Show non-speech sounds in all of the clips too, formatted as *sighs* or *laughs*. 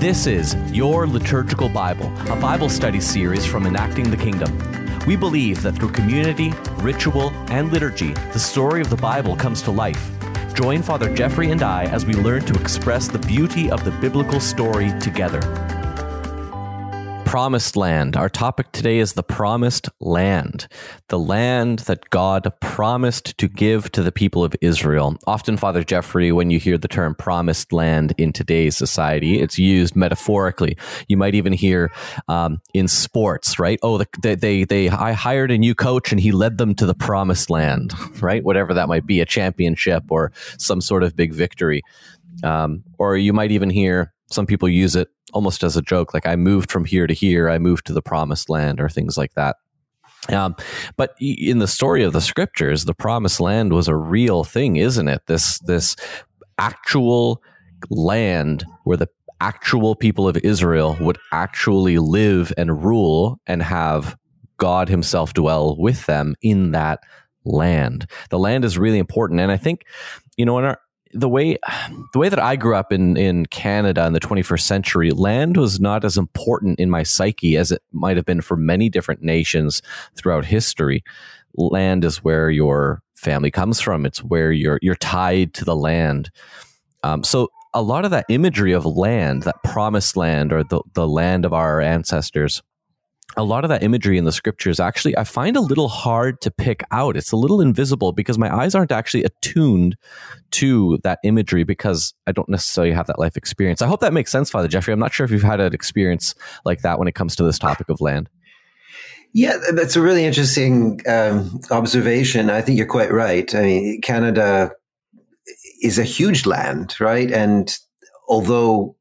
This is Your Liturgical Bible, a Bible study series from Enacting the Kingdom. We believe that through community, ritual, and liturgy, the story of the Bible comes to life. Join Father Jeffrey and I as we learn to express the beauty of the biblical story together promised land. Our topic today is the promised land, the land that God promised to give to the people of Israel. Often, Father Jeffrey, when you hear the term promised land in today's society, it's used metaphorically. You might even hear um, in sports, right? Oh, the, they, they, they, I hired a new coach and he led them to the promised land, *laughs* right? Whatever that might be, a championship or some sort of big victory. Um, or you might even hear some people use it almost as a joke, like I moved from here to here, I moved to the promised land, or things like that. Um, but in the story of the scriptures, the promised land was a real thing, isn't it? This this actual land where the actual people of Israel would actually live and rule and have God Himself dwell with them in that land. The land is really important, and I think you know in our the way *sighs* the way that I grew up in in Canada in the 21st century, land was not as important in my psyche as it might have been for many different nations throughout history. Land is where your family comes from. It's where you're you're tied to the land. Um, so a lot of that imagery of land, that promised land or the, the land of our ancestors, a lot of that imagery in the scriptures actually I find a little hard to pick out. It's a little invisible because my eyes aren't actually attuned to that imagery because I don't necessarily have that life experience. I hope that makes sense, Father Jeffrey. I'm not sure if you've had an experience like that when it comes to this topic of land. Yeah, that's a really interesting um, observation. I think you're quite right. I mean, Canada is a huge land, right? And although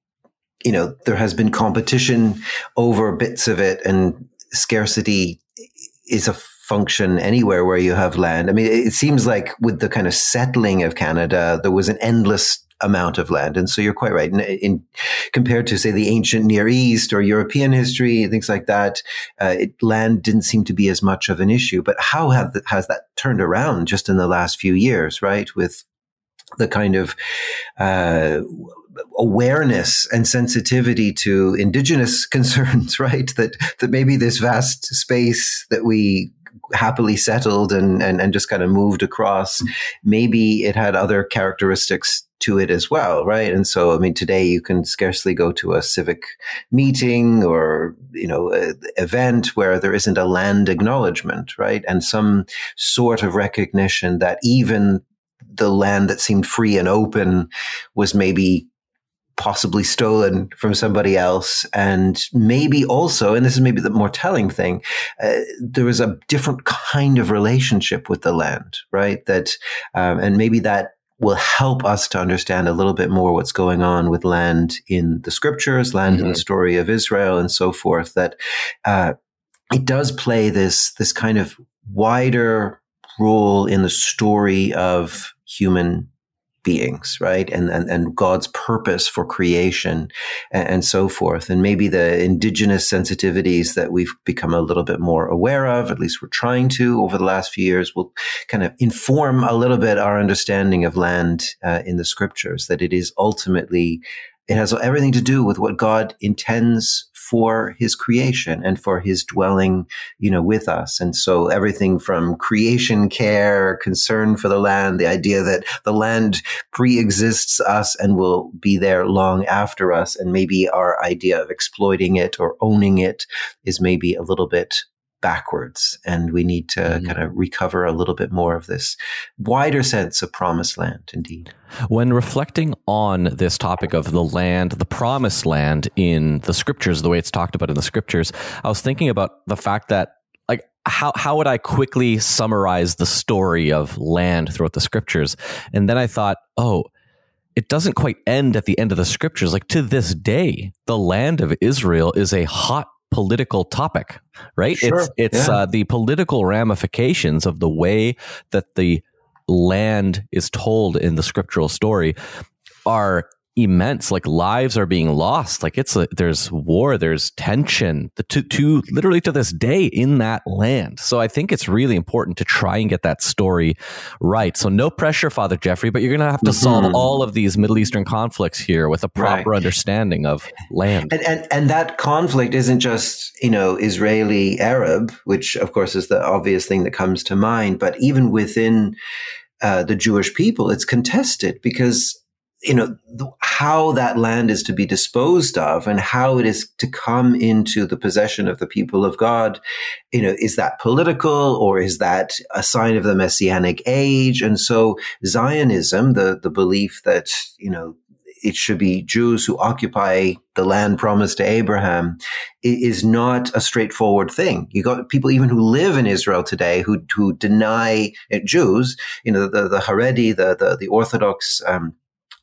you know, there has been competition over bits of it and scarcity is a function anywhere where you have land. I mean, it seems like with the kind of settling of Canada, there was an endless amount of land. And so you're quite right. In, in compared to say the ancient Near East or European history, things like that, uh, it, land didn't seem to be as much of an issue. But how have the, has that turned around just in the last few years, right? With the kind of uh, awareness and sensitivity to indigenous *laughs* concerns, right? That that maybe this vast space that we happily settled and, and, and just kind of moved across, maybe it had other characteristics to it as well, right? And so, I mean, today you can scarcely go to a civic meeting or, you know, event where there isn't a land acknowledgement, right? And some sort of recognition that even the land that seemed free and open was maybe possibly stolen from somebody else. And maybe also, and this is maybe the more telling thing, uh, there was a different kind of relationship with the land, right? That, um, and maybe that will help us to understand a little bit more what's going on with land in the scriptures, land mm-hmm. in the mm-hmm. story of Israel, and so forth. That uh, it does play this this kind of wider role in the story of human beings, right? And, and, and God's purpose for creation and, and, so forth. And maybe the indigenous sensitivities that we've become a little bit more aware of, at least we're trying to over the last few years, will kind of inform a little bit our understanding of land uh, in the scriptures, that it is ultimately it has everything to do with what God intends for his creation and for his dwelling, you know, with us. And so everything from creation care, concern for the land, the idea that the land pre-exists us and will be there long after us. And maybe our idea of exploiting it or owning it is maybe a little bit backwards and we need to mm-hmm. kind of recover a little bit more of this wider sense of promised land indeed when reflecting on this topic of the land the promised land in the scriptures the way it's talked about in the scriptures i was thinking about the fact that like how how would i quickly summarize the story of land throughout the scriptures and then i thought oh it doesn't quite end at the end of the scriptures. Like to this day, the land of Israel is a hot political topic, right? Sure. It's it's yeah. uh, the political ramifications of the way that the land is told in the scriptural story are immense like lives are being lost. Like it's a, there's war there's tension. To, to literally to this day in that land. So i think it's really important to try and get that story right. So no pressure father jeffrey but you're gonna have to mm-hmm. solve all of these middle eastern conflicts here with a proper right. understanding of land. And, and and that conflict isn't just you know israeli arab which of course is the obvious thing that comes to mind but even within uh, the Jewish people, it's contested because you know how that land is to be disposed of and how it is to come into the possession of the people of god you know is that political or is that a sign of the messianic age and so zionism the the belief that you know it should be Jews who occupy the land promised to Abraham is not a straightforward thing. You got people even who live in Israel today who who deny Jews, you know, the the Haredi, the the, the Orthodox um,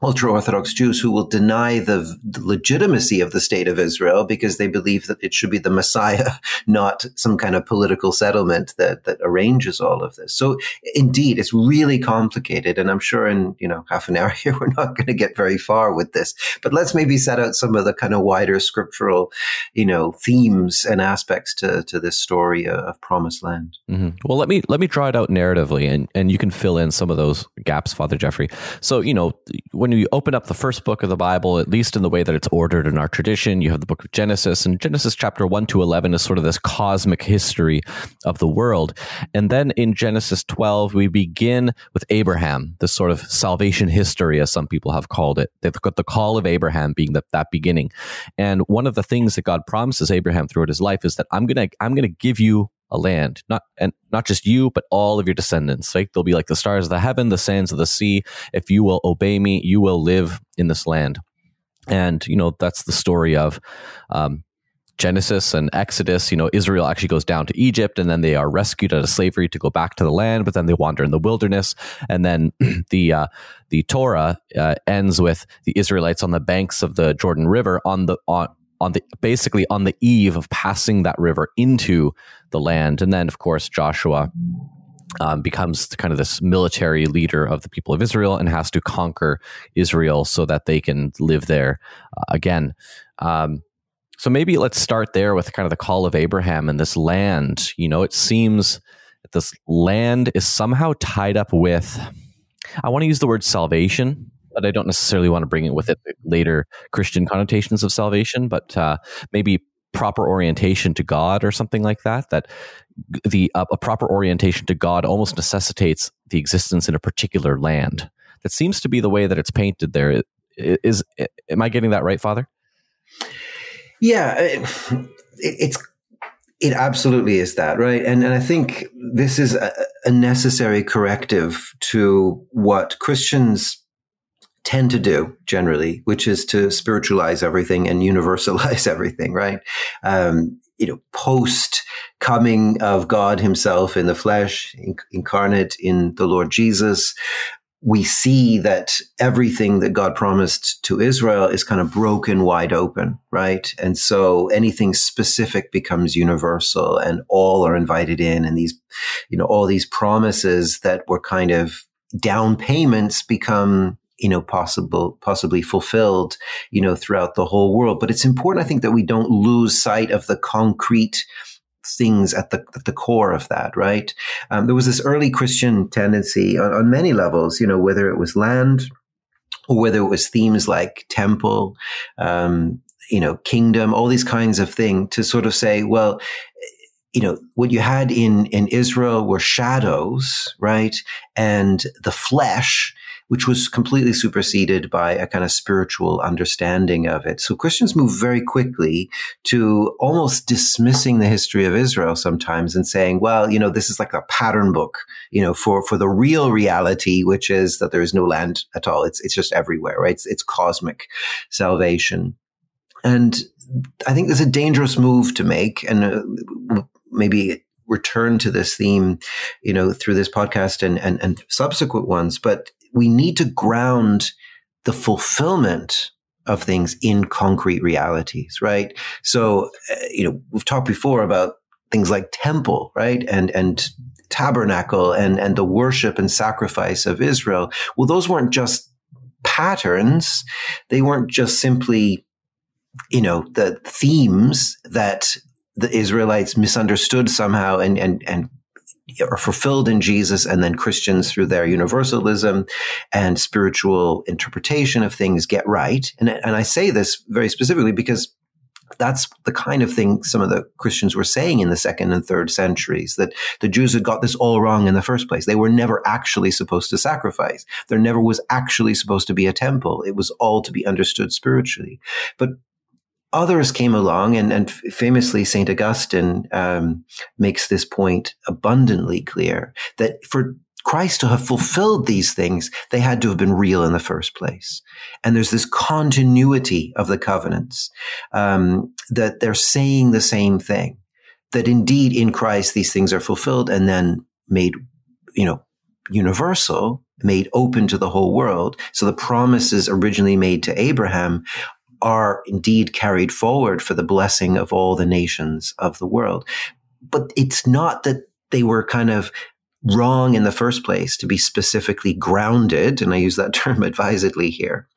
ultra Orthodox Jews who will deny the, the, legitimacy of the state of Israel because they believe that it should be the Messiah, *laughs* not some kind of political settlement that, that arranges all of this. So indeed, it's really complicated. And I'm sure in, you know, half an hour *laughs* here, we're not going to get very far with this, but let's maybe set out some of the kind of wider scriptural, you know, themes and aspects to, to this story of promised land. Mm-hmm. Well, let me, let me draw it out narratively and, and you can fill in some of those gaps, Father Jeffrey. So, you know, when you open up the first book of the Bible, at least in the way that it's ordered in our tradition, you have the book of Genesis, and Genesis chapter 1 to 11 is sort of this cosmic history of the world. And then in Genesis 12, we begin with Abraham, this sort of salvation history, as some people have called it. They've got the call of Abraham being the, that beginning. And one of the things that God promises Abraham throughout his life is that I'm going to, I'm going to give you a land, not and not just you, but all of your descendants. Like they'll be like the stars of the heaven, the sands of the sea. If you will obey me, you will live in this land. And you know that's the story of um, Genesis and Exodus. You know, Israel actually goes down to Egypt, and then they are rescued out of slavery to go back to the land. But then they wander in the wilderness, and then *clears throat* the uh, the Torah uh, ends with the Israelites on the banks of the Jordan River on the on on the basically on the eve of passing that river into the land. And then, of course, Joshua um, becomes kind of this military leader of the people of Israel and has to conquer Israel so that they can live there uh, again. Um, so maybe let's start there with kind of the call of Abraham and this land. You know, it seems that this land is somehow tied up with, I want to use the word salvation but I don't necessarily want to bring it with it later Christian connotations of salvation, but uh, maybe proper orientation to God or something like that. That the uh, a proper orientation to God almost necessitates the existence in a particular land. That seems to be the way that it's painted there. Is, is am I getting that right, Father? Yeah, it, it's it absolutely is that right, and and I think this is a, a necessary corrective to what Christians tend to do generally, which is to spiritualize everything and universalize *laughs* everything, right? Um, you know, post coming of God Himself in the flesh, incarnate in the Lord Jesus, we see that everything that God promised to Israel is kind of broken wide open, right? And so anything specific becomes universal and all are invited in. And these, you know, all these promises that were kind of down payments become you know, possible, possibly fulfilled, you know, throughout the whole world. But it's important, I think, that we don't lose sight of the concrete things at the at the core of that, right? Um, there was this early Christian tendency on, on many levels, you know, whether it was land or whether it was themes like temple, um, you know, kingdom, all these kinds of things to sort of say, well, you know, what you had in, in Israel were shadows, right? And the flesh which was completely superseded by a kind of spiritual understanding of it. So Christians move very quickly to almost dismissing the history of Israel sometimes and saying, well, you know, this is like a pattern book, you know, for, for the real reality, which is that there is no land at all. It's, it's just everywhere, right? It's, it's cosmic salvation. And I think there's a dangerous move to make and uh, maybe return to this theme, you know, through this podcast and, and, and subsequent ones. But we need to ground the fulfillment of things in concrete realities, right? So, uh, you know, we've talked before about things like temple, right? And, and tabernacle and, and the worship and sacrifice of Israel. Well, those weren't just patterns. They weren't just simply, you know, the themes that the Israelites misunderstood somehow and, and, and are fulfilled in Jesus, and then Christians through their universalism and spiritual interpretation of things get right. And, and I say this very specifically because that's the kind of thing some of the Christians were saying in the second and third centuries that the Jews had got this all wrong in the first place. They were never actually supposed to sacrifice. There never was actually supposed to be a temple. It was all to be understood spiritually. But others came along, and, and famously, St. Augustine um, makes this point abundantly clear that for Christ to have fulfilled these things, they had to have been real in the first place. And there's this continuity of the covenants um, that they're saying the same thing. That indeed in Christ these things are fulfilled and then made, you know, universal, made open to the whole world. So the promises originally made to Abraham are indeed carried forward for the blessing of all the nations of the world. But it's not that they were kind of wrong in the first place to be specifically grounded, and I use that *laughs* term advisedly here,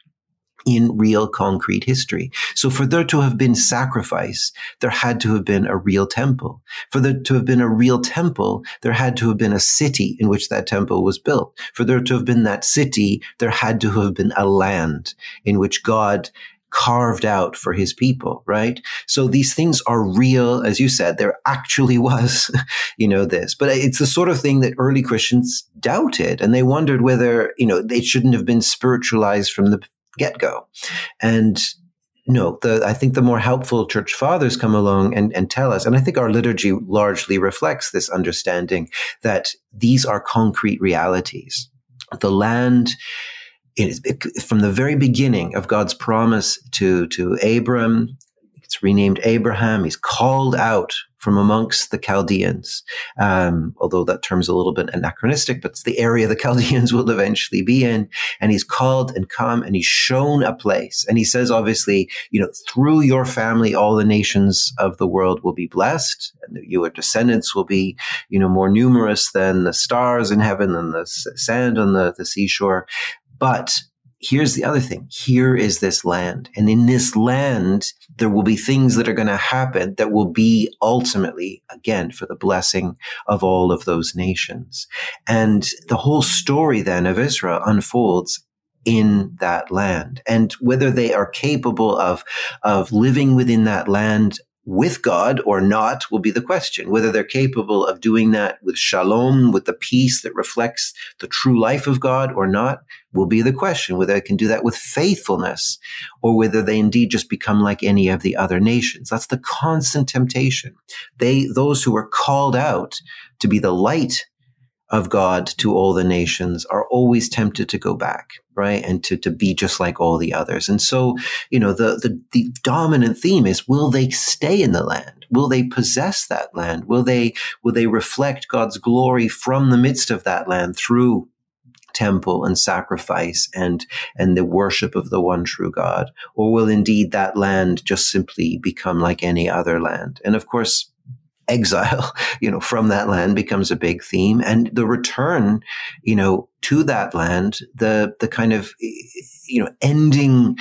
in real concrete history. So for there to have been sacrifice, there had to have been a real temple. For there to have been a real temple, there had to have been a city in which that temple was built. For there to have been that city, there had to have been a land in which God carved out for his people, right? So these things are real, as you said, there actually *laughs* was, you know, this, but it's the sort of thing that early Christians doubted and they wondered whether, you know, they shouldn't have been spiritualized from the get go. And no, the, I think the more helpful church fathers come along and, and tell us, and I think our liturgy largely reflects this understanding that these are concrete realities. The land, from the very beginning of God's promise to, to Abram, it's renamed Abraham. He's called out from amongst the Chaldeans. Um, although that term's a little bit anachronistic, but it's the area the Chaldeans *laughs* will eventually be in. And he's called and come and he's shown a place. And he says, obviously, you know, through your family, all the nations of the world will be blessed and your descendants will be, you know, more numerous than the stars in heaven and the sand on the, the seashore. But here's the other thing. Here is this land. And in this land, there will be things that are going to happen that will be ultimately, again, for the blessing of all of those nations. And the whole story then of Israel unfolds in that land and whether they are capable of, of living within that land with God or not will be the question. Whether they're capable of doing that with shalom, with the peace that reflects the true life of God or not will be the question. Whether they can do that with faithfulness or whether they indeed just become like any of the other nations. That's the constant temptation. They, those who are called out to be the light of God to all the nations are always tempted to go back, right? And to, to be just like all the others. And so, you know, the, the, the dominant theme is, will they stay in the land? Will they possess that land? Will they, will they reflect God's glory from the midst of that land through temple and sacrifice and and the worship of the one true God or will indeed that land just simply become like any other land and of course exile, *laughs* you know, from that land becomes a big theme. And the return, you know, to that land, the, the kind of, you know, ending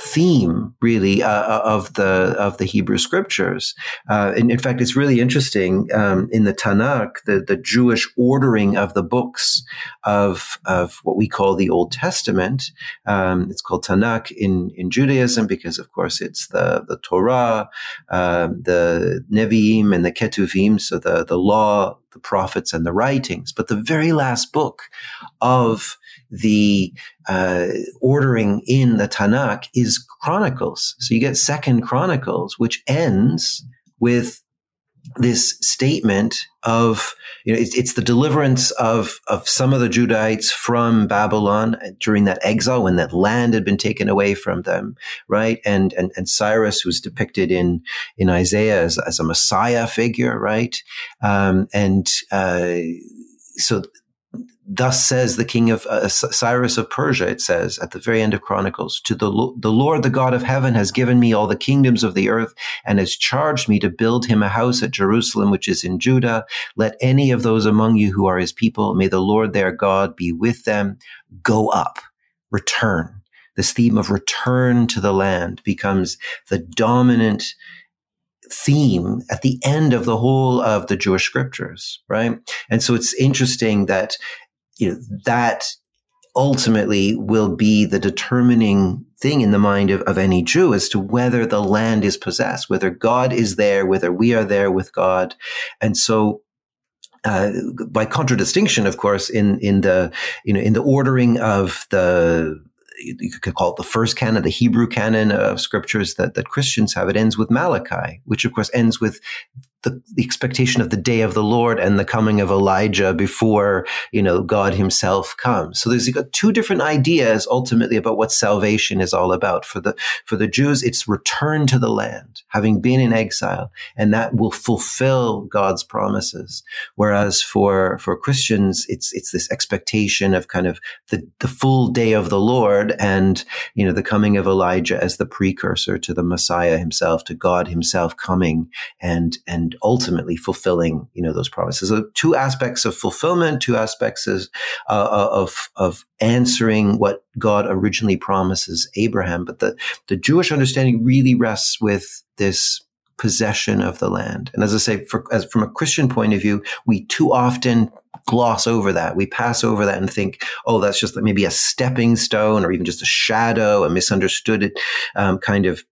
theme really uh, uh, of the of the Hebrew scriptures. Uh, and in fact, it's really interesting um, in the Tanakh, the, the Jewish ordering of the books of of what we call the Old Testament. Um, it's called Tanakh in in Judaism because, of course, it's the the Torah, um, the Nevi'im, and the Ketuvim. So the the law, the prophets, and the writings. But the very last book of the uh, ordering in the Tanakh is Chronicles. So you get Second Chronicles, which ends with this statement of you know it's, it's, the deliverance of of some of the Judahites from Babylon during that exile when that land had been taken away from them, right? And and and Cyrus was depicted in in Isaiah as, as a Messiah figure, right? Um, and uh, so thus says the king of uh, Cyrus of Persia, it says at the very end of Chronicles, to the, the Lord, the God of heaven has given me all the kingdoms of the earth and has charged me to build him a house at Jerusalem, which is in Judah. Let any of those among you who are his people, may the Lord their God be with them, go up, return. This theme of return to the land becomes the dominant theme at the end of the whole of the Jewish scriptures, right? And so it's interesting that, you know, that ultimately will be the determining thing in the mind of, of any Jew as to whether the land is possessed, whether God is there, whether we are there with God. And so uh, by contradistinction, of course, in in the you know in the ordering of the you could call it the first canon, the Hebrew canon of scriptures that, that Christians have. It ends with Malachi, which of course ends with the, the, expectation of the day of the Lord and the coming of Elijah before, you know, God himself comes. So there's two different ideas ultimately about what salvation is all about. For the, for the Jews, it's return to the land, having been in exile, and that will fulfill God's promises. Whereas for, for Christians, it's, it's this expectation of kind of the, the full day of the Lord and, you know, the coming of Elijah as the precursor to the Messiah himself, to God himself coming and, and and ultimately fulfilling, you know, those promises. So two aspects of fulfillment, two aspects of, uh, of, of answering what God originally promises Abraham. But the, the Jewish understanding really rests with this possession of the land. And as I say, for, as, from a Christian point of view, we too often gloss over that. We pass over that and think, oh, that's just maybe a stepping stone or even just a shadow, a misunderstood um, kind of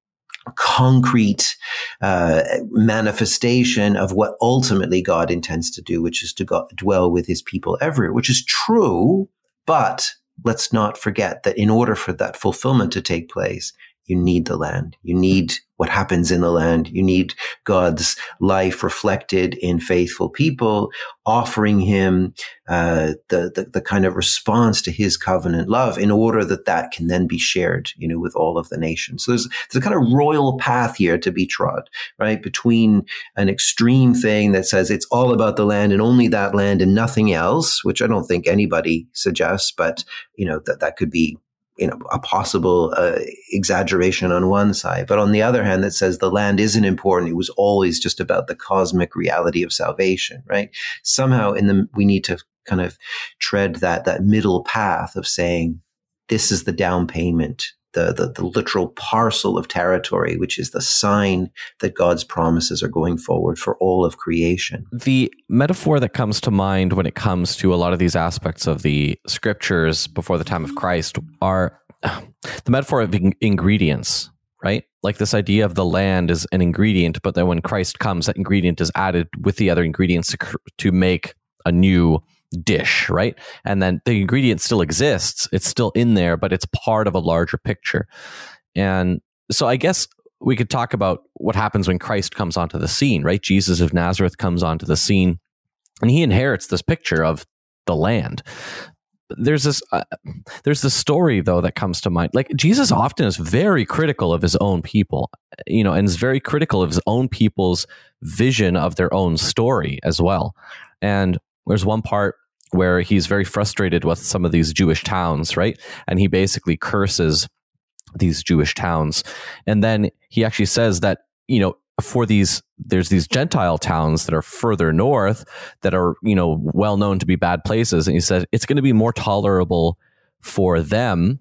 concrete uh, manifestation of what ultimately God intends to do, which is to go- dwell with his people everywhere, which is true. But let's not forget that in order for that fulfillment to take place, you need the land. You need what happens in the land. You need God's life reflected in faithful people, offering Him uh, the, the, the kind of response to His covenant love, in order that that can then be shared, you know, with all of the nations. So there's there's a kind of royal path here to be trod, right, between an extreme thing that says it's all about the land and only that land and nothing else, which I don't think anybody suggests, but you know that that could be you know, a possible uh, exaggeration on one side. But on the other hand, that says the land isn't important. It was always just about the cosmic reality of salvation, right? Somehow in the, we need to kind of tread that, that middle path of saying, this is the down payment the, the, the, literal parcel of territory, which is the sign that God's promises are going forward for all of creation. The metaphor that comes to mind when it comes to a lot of these aspects of the scriptures before the time of Christ are *sighs* the metaphor of ingredients, right? Like this idea of the land is an ingredient, but then when Christ comes, that ingredient is added with the other ingredients to, to make a new dish, right? And then the ingredient still exists. It's still in there, but it's part of a larger picture. And so I guess we could talk about what happens when Christ comes onto the scene, right? Jesus of Nazareth comes onto the scene and he inherits this picture of the land. There's this uh, there's this story though that comes to mind. Like Jesus often is very critical of his own people, you know, and is very critical of his own people's vision of their own story as well. And there's one part where he's very frustrated with some of these Jewish towns, right? And he basically curses these Jewish towns. And then he actually says that, you know, for these there's these gentile towns that are further north that are you know well known to be bad places and he said it's going to be more tolerable for them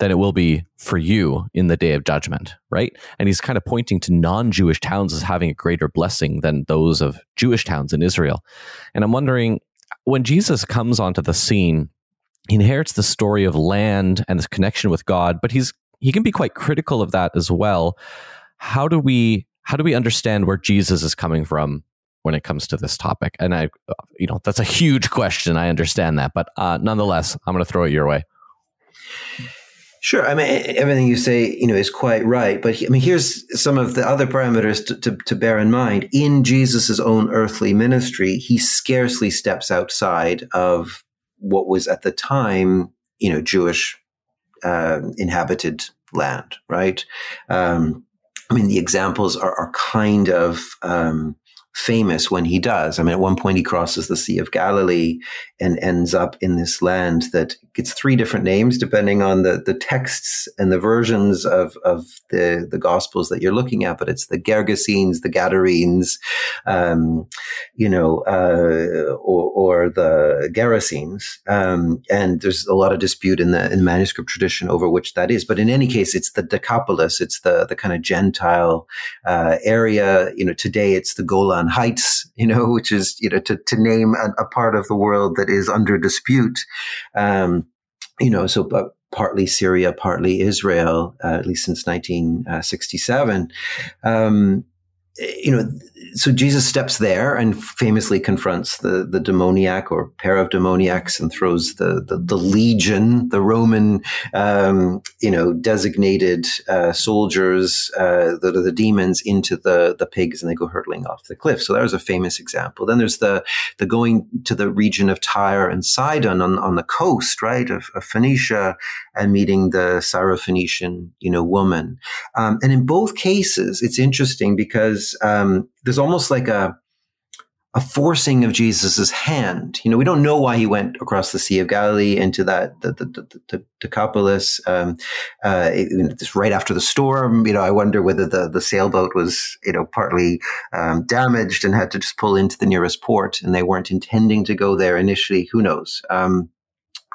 than it will be for you in the day of judgment right and he's kind of pointing to non-jewish towns as having a greater blessing than those of jewish towns in israel and i'm wondering when Jesus comes onto the scene, he inherits the story of land and this connection with God, but he's he can be quite critical of that as well. How do we how do we understand where Jesus is coming from when it comes to this topic? And I, you know, that's a huge question. I understand that, but uh, nonetheless, I'm going to throw it your way. Sure. I mean, everything you say, you know, is quite right. But I mean, here's some of the other parameters to, to, to bear in mind. In Jesus' own earthly ministry, he scarcely steps outside of what was at the time, you know, Jewish uh, inhabited land, right? Um, I mean, the examples are, are kind of um, famous when he does. I mean, at one point he crosses the Sea of Galilee and ends up in this land that gets three different names depending on the, the texts and the versions of, of the, the Gospels that you're looking at. But it's the Gergesenes, the Gadarenes, um, you know, uh, or, or, the Gerasenes. Um, and there's a lot of dispute in the, in the manuscript tradition over which that is. But in any case, it's the Decapolis. It's the, the kind of Gentile uh, area. You know, today it's the Golan Heights, you know, which is, you know, to, to name a, a part of the world that is under dispute. Um, you know, so but partly Syria, partly Israel, uh, at least since 1967. Um, you know, so Jesus steps there and famously confronts the, the demoniac or pair of demoniacs and throws the, the, the legion, the Roman, um, you know, designated uh, soldiers, uh, the, the demons into the, the pigs and they go hurtling off the cliff. So that was a famous example. Then there's the, the going to the region of Tyre and Sidon on, on the coast, right, of, of Phoenicia and meeting the Syrophoenician, you know, woman. Um, and in both cases, it's interesting because um, there's almost like a a forcing of Jesus's hand. You know, we don't know why he went across the Sea of Galilee into that the the, the, the Decapolis. Um, uh, just right after the storm. You know, I wonder whether the the sailboat was you know partly um, damaged and had to just pull into the nearest port, and they weren't intending to go there initially. Who knows? Um,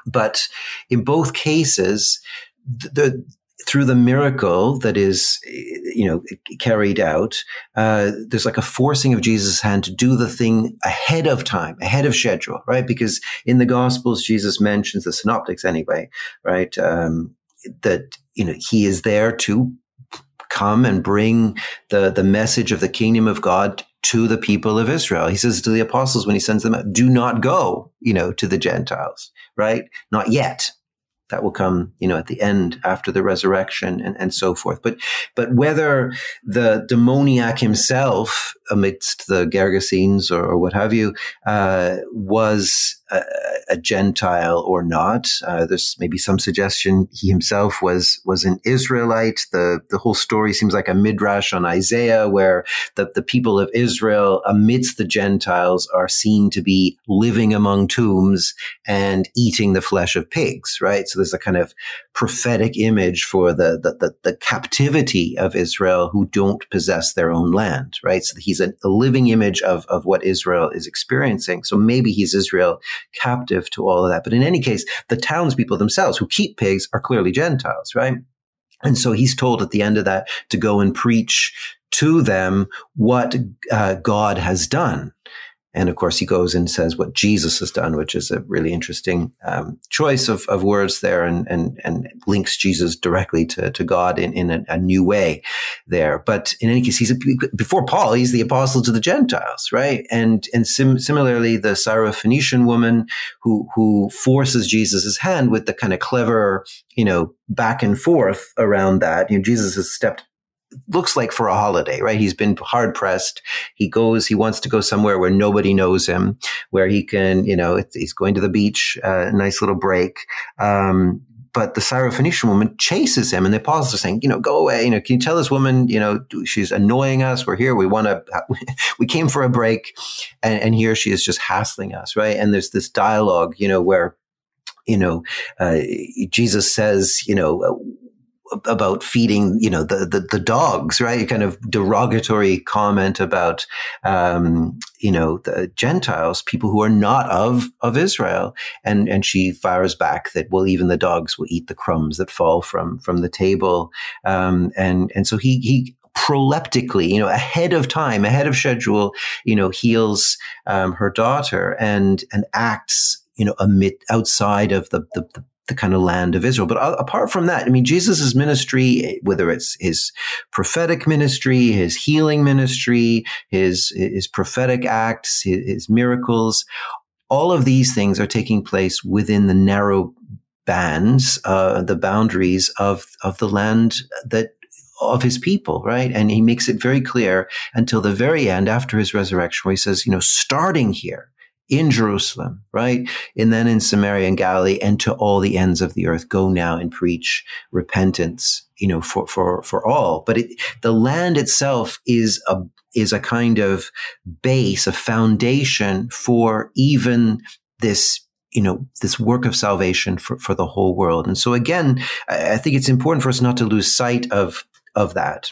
but in both cases, the, through the miracle that is, you know, carried out, uh, there's like a forcing of Jesus' hand to do the thing ahead of time, ahead of schedule, right? Because in the Gospels, Jesus mentions the Synoptics anyway, right? Um, that you know he is there to come and bring the the message of the kingdom of God to the people of Israel. He says to the apostles when he sends them out, do not go, you know, to the Gentiles, right? Not yet. That will come, you know, at the end after the resurrection and, and so forth. But, but whether the demoniac himself amidst the Gergesenes or, or what have you, uh, was a, a, Gentile or not. Uh, there's maybe some suggestion he himself was was an Israelite. The the whole story seems like a midrash on Isaiah, where the, the people of Israel amidst the Gentiles are seen to be living among tombs and eating the flesh of pigs. Right. So there's a kind of prophetic image for the the, the, the captivity of Israel who don't possess their own land. Right. So he's a, a living image of of what Israel is experiencing. So maybe he's Israel captive to all of that. But in any case, the townspeople themselves who keep pigs are clearly Gentiles, right? And so he's told at the end of that to go and preach to them what uh, God has done. And of course, he goes and says what Jesus has done, which is a really interesting um, choice of, of words there and, and, and links Jesus directly to, to God in, in a, a new way there. But in any case, he's a, before Paul, he's the apostle to the Gentiles, right? And, and sim- similarly, the Syrophoenician woman who, who forces Jesus' hand with the kind of clever, you know, back and forth around that. You know, Jesus has stepped looks like for a holiday, right? He's been hard pressed. He goes, he wants to go somewhere where nobody knows him, where he can, you know, he's going to the beach, uh, nice little break. Um, but the Syrophoenician woman chases him, and the apostles are saying, you know, go away. You know, can you tell this woman, you know, she's annoying us. We're here. We want to, *laughs* we came for a break. And, and here she is just hassling us, right? And there's this dialogue, you know, where, you know, uh, Jesus says, you know, about feeding, you know, the, the, the dogs, right? Kind of derogatory comment about, um, you know, the Gentiles, people who are not of, of Israel. And, and she fires back that, well, even the dogs will eat the crumbs that fall from, from the table. Um, and, and so he, he, proleptically, you know, ahead of time, ahead of schedule, you know, heals um, her daughter and and acts, you know, amid outside of the, the, the the kind of land of Israel. But apart from that, I mean, Jesus' ministry, whether it's his prophetic ministry, his healing ministry, his, his prophetic acts, his, his miracles, all of these things are taking place within the narrow bands, uh, the boundaries of, of the land that of his people, right? And he makes it very clear until the very end after his resurrection, where he says, you know, starting here, in Jerusalem, right? And then in Samaria and Galilee and to all the ends of the earth. Go now and preach repentance, you know, for, for, for all. But it, the land itself is a, is a kind of base, a foundation for even this you know, this work of salvation for, for the whole world. And so again, I think it's important for us not to lose sight of, of that.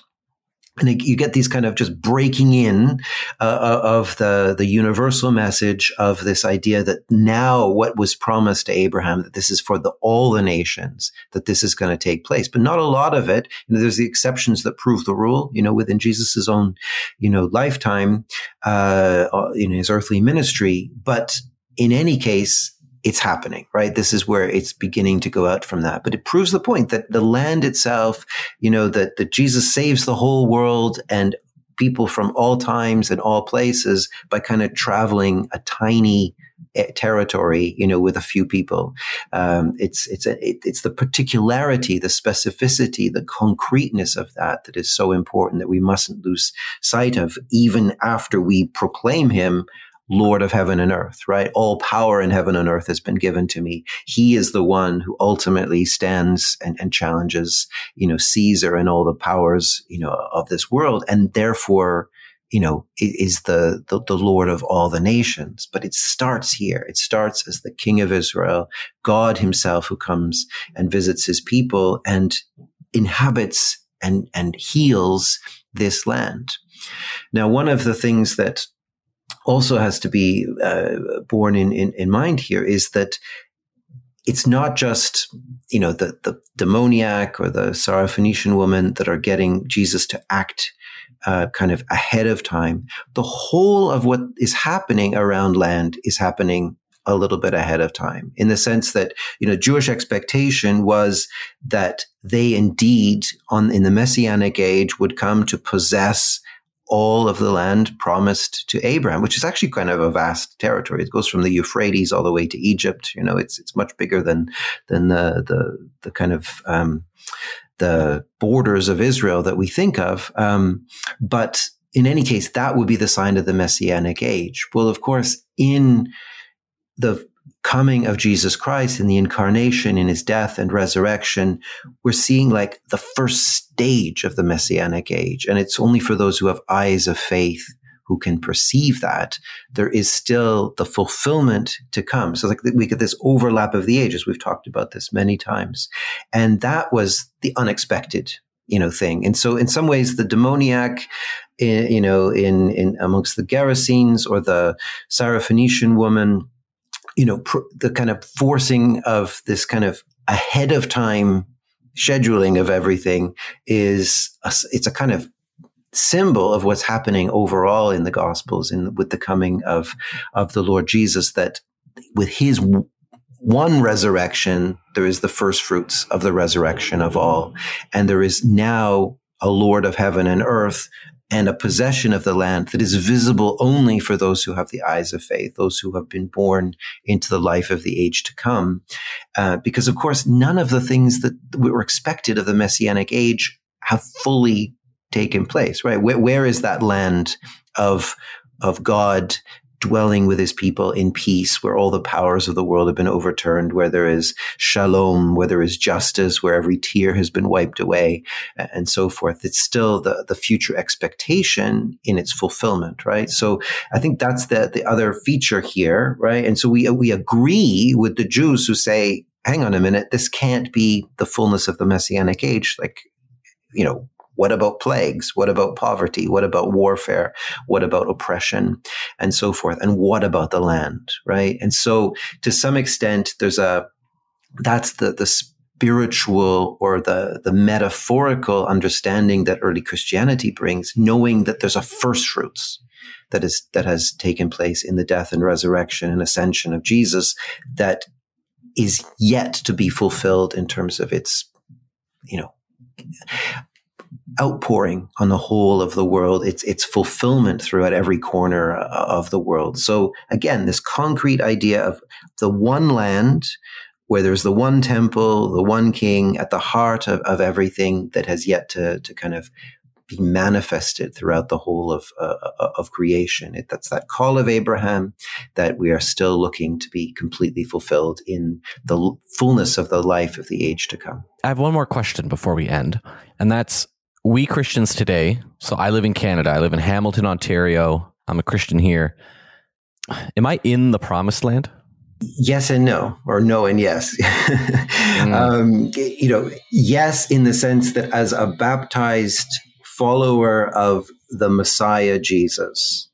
And you get these kind of just breaking in uh, uh, of the the universal message of this idea that now what was promised to Abraham that this is for the, all the nations that this is going to take place, but not a lot of it. You know, there's the exceptions that prove the rule. You know, within Jesus's own you know lifetime, uh, uh in his earthly ministry, but in any case, it's happening, right? This is where it's beginning to go out from that. But it proves the point that the land itself, you know, that, that Jesus saves the whole world and people from all times and all places by kind of traveling a tiny eh, territory, you know, with a few people. Um, it's it's a, it, it's the particularity, the specificity, the concreteness of that that is so important that we mustn't lose sight of, even after we proclaim Him Lord of heaven and earth, right? All power in heaven and earth has been given to me. He is the one who ultimately stands and, and challenges, you know, Caesar and all the powers, you know, of this world. And therefore, you know, is the, the, the Lord of all the nations. But it starts here. It starts as the King of Israel, God himself who comes and visits his people and inhabits and, and heals this land. Now, one of the things that also has to be uh, borne in, in, in mind here is that it's not just you know the the demoniac or the Syrophoenician woman that are getting Jesus to act uh, kind of ahead of time. The whole of what is happening around land is happening a little bit ahead of time in the sense that you know Jewish expectation was that they indeed on in the messianic age would come to possess all of the land promised to Abraham, which is actually kind of a vast territory. It goes from the Euphrates all the way to Egypt. You know, it's it's much bigger than than the the the kind of um, the borders of Israel that we think of. Um, but in any case, that would be the sign of the messianic age. Well, of course, in the coming of Jesus Christ in the incarnation, in his death and resurrection, we're seeing like the first stage of the messianic age. And it's only for those who have eyes of faith who can perceive that there is still the fulfillment to come. So like we get this overlap of the ages. We've talked about this many times. And that was the unexpected, you know, thing. And so in some ways, the demoniac, eh, you know, in, in amongst the Gerasenes or the Syrophoenician woman, you know, pr- the kind of forcing of this kind of ahead of time scheduling of everything is a, it's a kind of symbol of what's happening overall in the gospels and with the coming of of the Lord Jesus that with his one resurrection there is the first fruits of the resurrection of all. And there is now a lord of heaven and earth and a possession of the land that is visible only for those who have the eyes of faith, those who have been born into the life of the age to come. Uh, because, of course, none of the things that were expected of the messianic age have fully taken place, right? where, where is that land of of God dwelling with his people in peace, where all the powers of the world have been overturned, where there is shalom, where there is justice, where every tear has been wiped away, and so forth. It's still the, the future expectation in its fulfillment, right? So I think that's the, the other feature here, right? And so we, uh, we agree with the Jews who say, hang on a minute, this can't be the fullness of the messianic age. Like, you know, what about plagues? What about poverty? What about warfare? What about oppression and so forth? And what about the land? Right. And so to some extent, there's a, that's the, the spiritual or the, the metaphorical understanding that early Christianity brings, knowing that there's a first fruits that is, that has taken place in the death and resurrection and ascension of Jesus that is yet to be fulfilled in terms of its, you know, outpouring on the whole of the world. It's it's fulfillment throughout every corner uh, of the world. So again, this concrete idea of the one land where there's the one temple, the one king at the heart of, of everything that has yet to, to kind of be manifested throughout the whole of uh, uh, of creation. It, that's that call of Abraham that we are still looking to be completely fulfilled in the fullness of the life of the age to come. I have one more question before we end, and that's we Christians today. So I live in Canada. I live in Hamilton, Ontario. I'm a Christian here. Am I in the promised land? Yes and no, or no and yes. *laughs* mm. um, you know, yes, in the sense that as a baptized follower of the Messiah Jesus,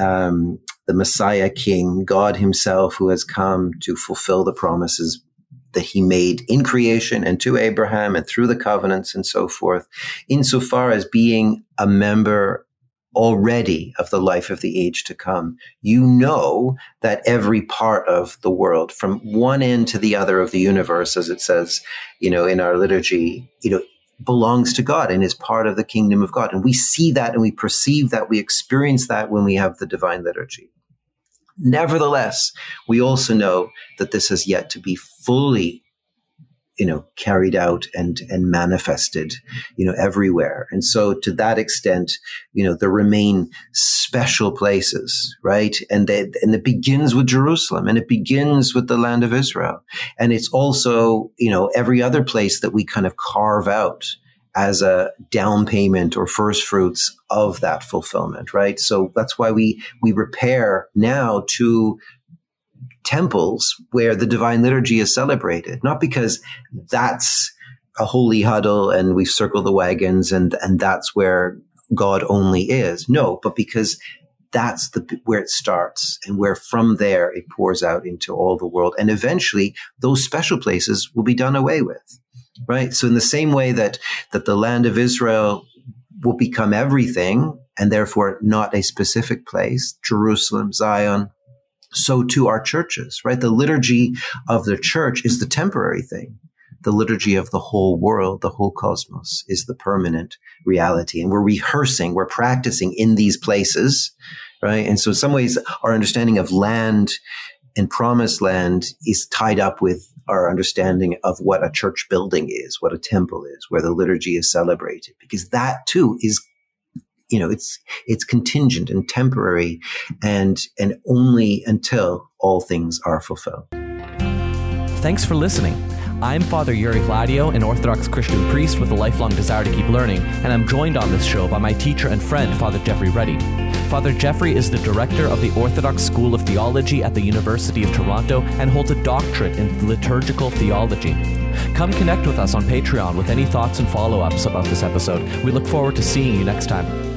um, the Messiah King, God Himself, who has come to fulfill the promises that He made in creation and to Abraham and through the covenants and so forth, insofar as being a member already of the life of the age to come. You know that every part of the world, from one end to the other of the universe, as it says, you know, in our liturgy, you know, belongs to God and is part of the kingdom of God. And we see that and we perceive that, we experience that when we have the divine liturgy. Nevertheless, we also know that this has yet to be fully you know carried out and and manifested you know everywhere. And so to that extent you know there remain special places right? And they, and it begins with Jerusalem and it begins with the land of Israel. And it's also you know every other place that we kind of carve out as a down payment or first fruits of that fulfillment right so that's why we we repair now to temples where the divine liturgy is celebrated, not because that's a holy huddle and we circle the wagons and, and that's where God only is. No, but because that's the where it starts and where from there it pours out into all the world. And eventually those special places will be done away with. Right. So in the same way that, that the land of Israel will become everything and therefore not a specific place, Jerusalem, Zion, so too are churches, right? The liturgy of the church is the temporary thing. The liturgy of the whole world, the whole cosmos is the permanent reality. And we're rehearsing, we're practicing in these places, right? And so in some ways, our understanding of land and promised land is tied up with our understanding of what a church building is, what a temple is, where the liturgy is celebrated, because that too is you know it's it's contingent and temporary and and only until all things are fulfilled. Thanks for listening I'm Father Yuri Gladio, an Orthodox Christian priest with a lifelong desire to keep learning, and I'm joined on this show by my teacher and friend, Father Geoffrey Ready. Father Geoffrey is the director of the Orthodox School of Theology at the University of Toronto and holds a doctorate in liturgical theology. Come connect with us on Patreon with any thoughts and follow ups about this episode. We look forward to seeing you next time.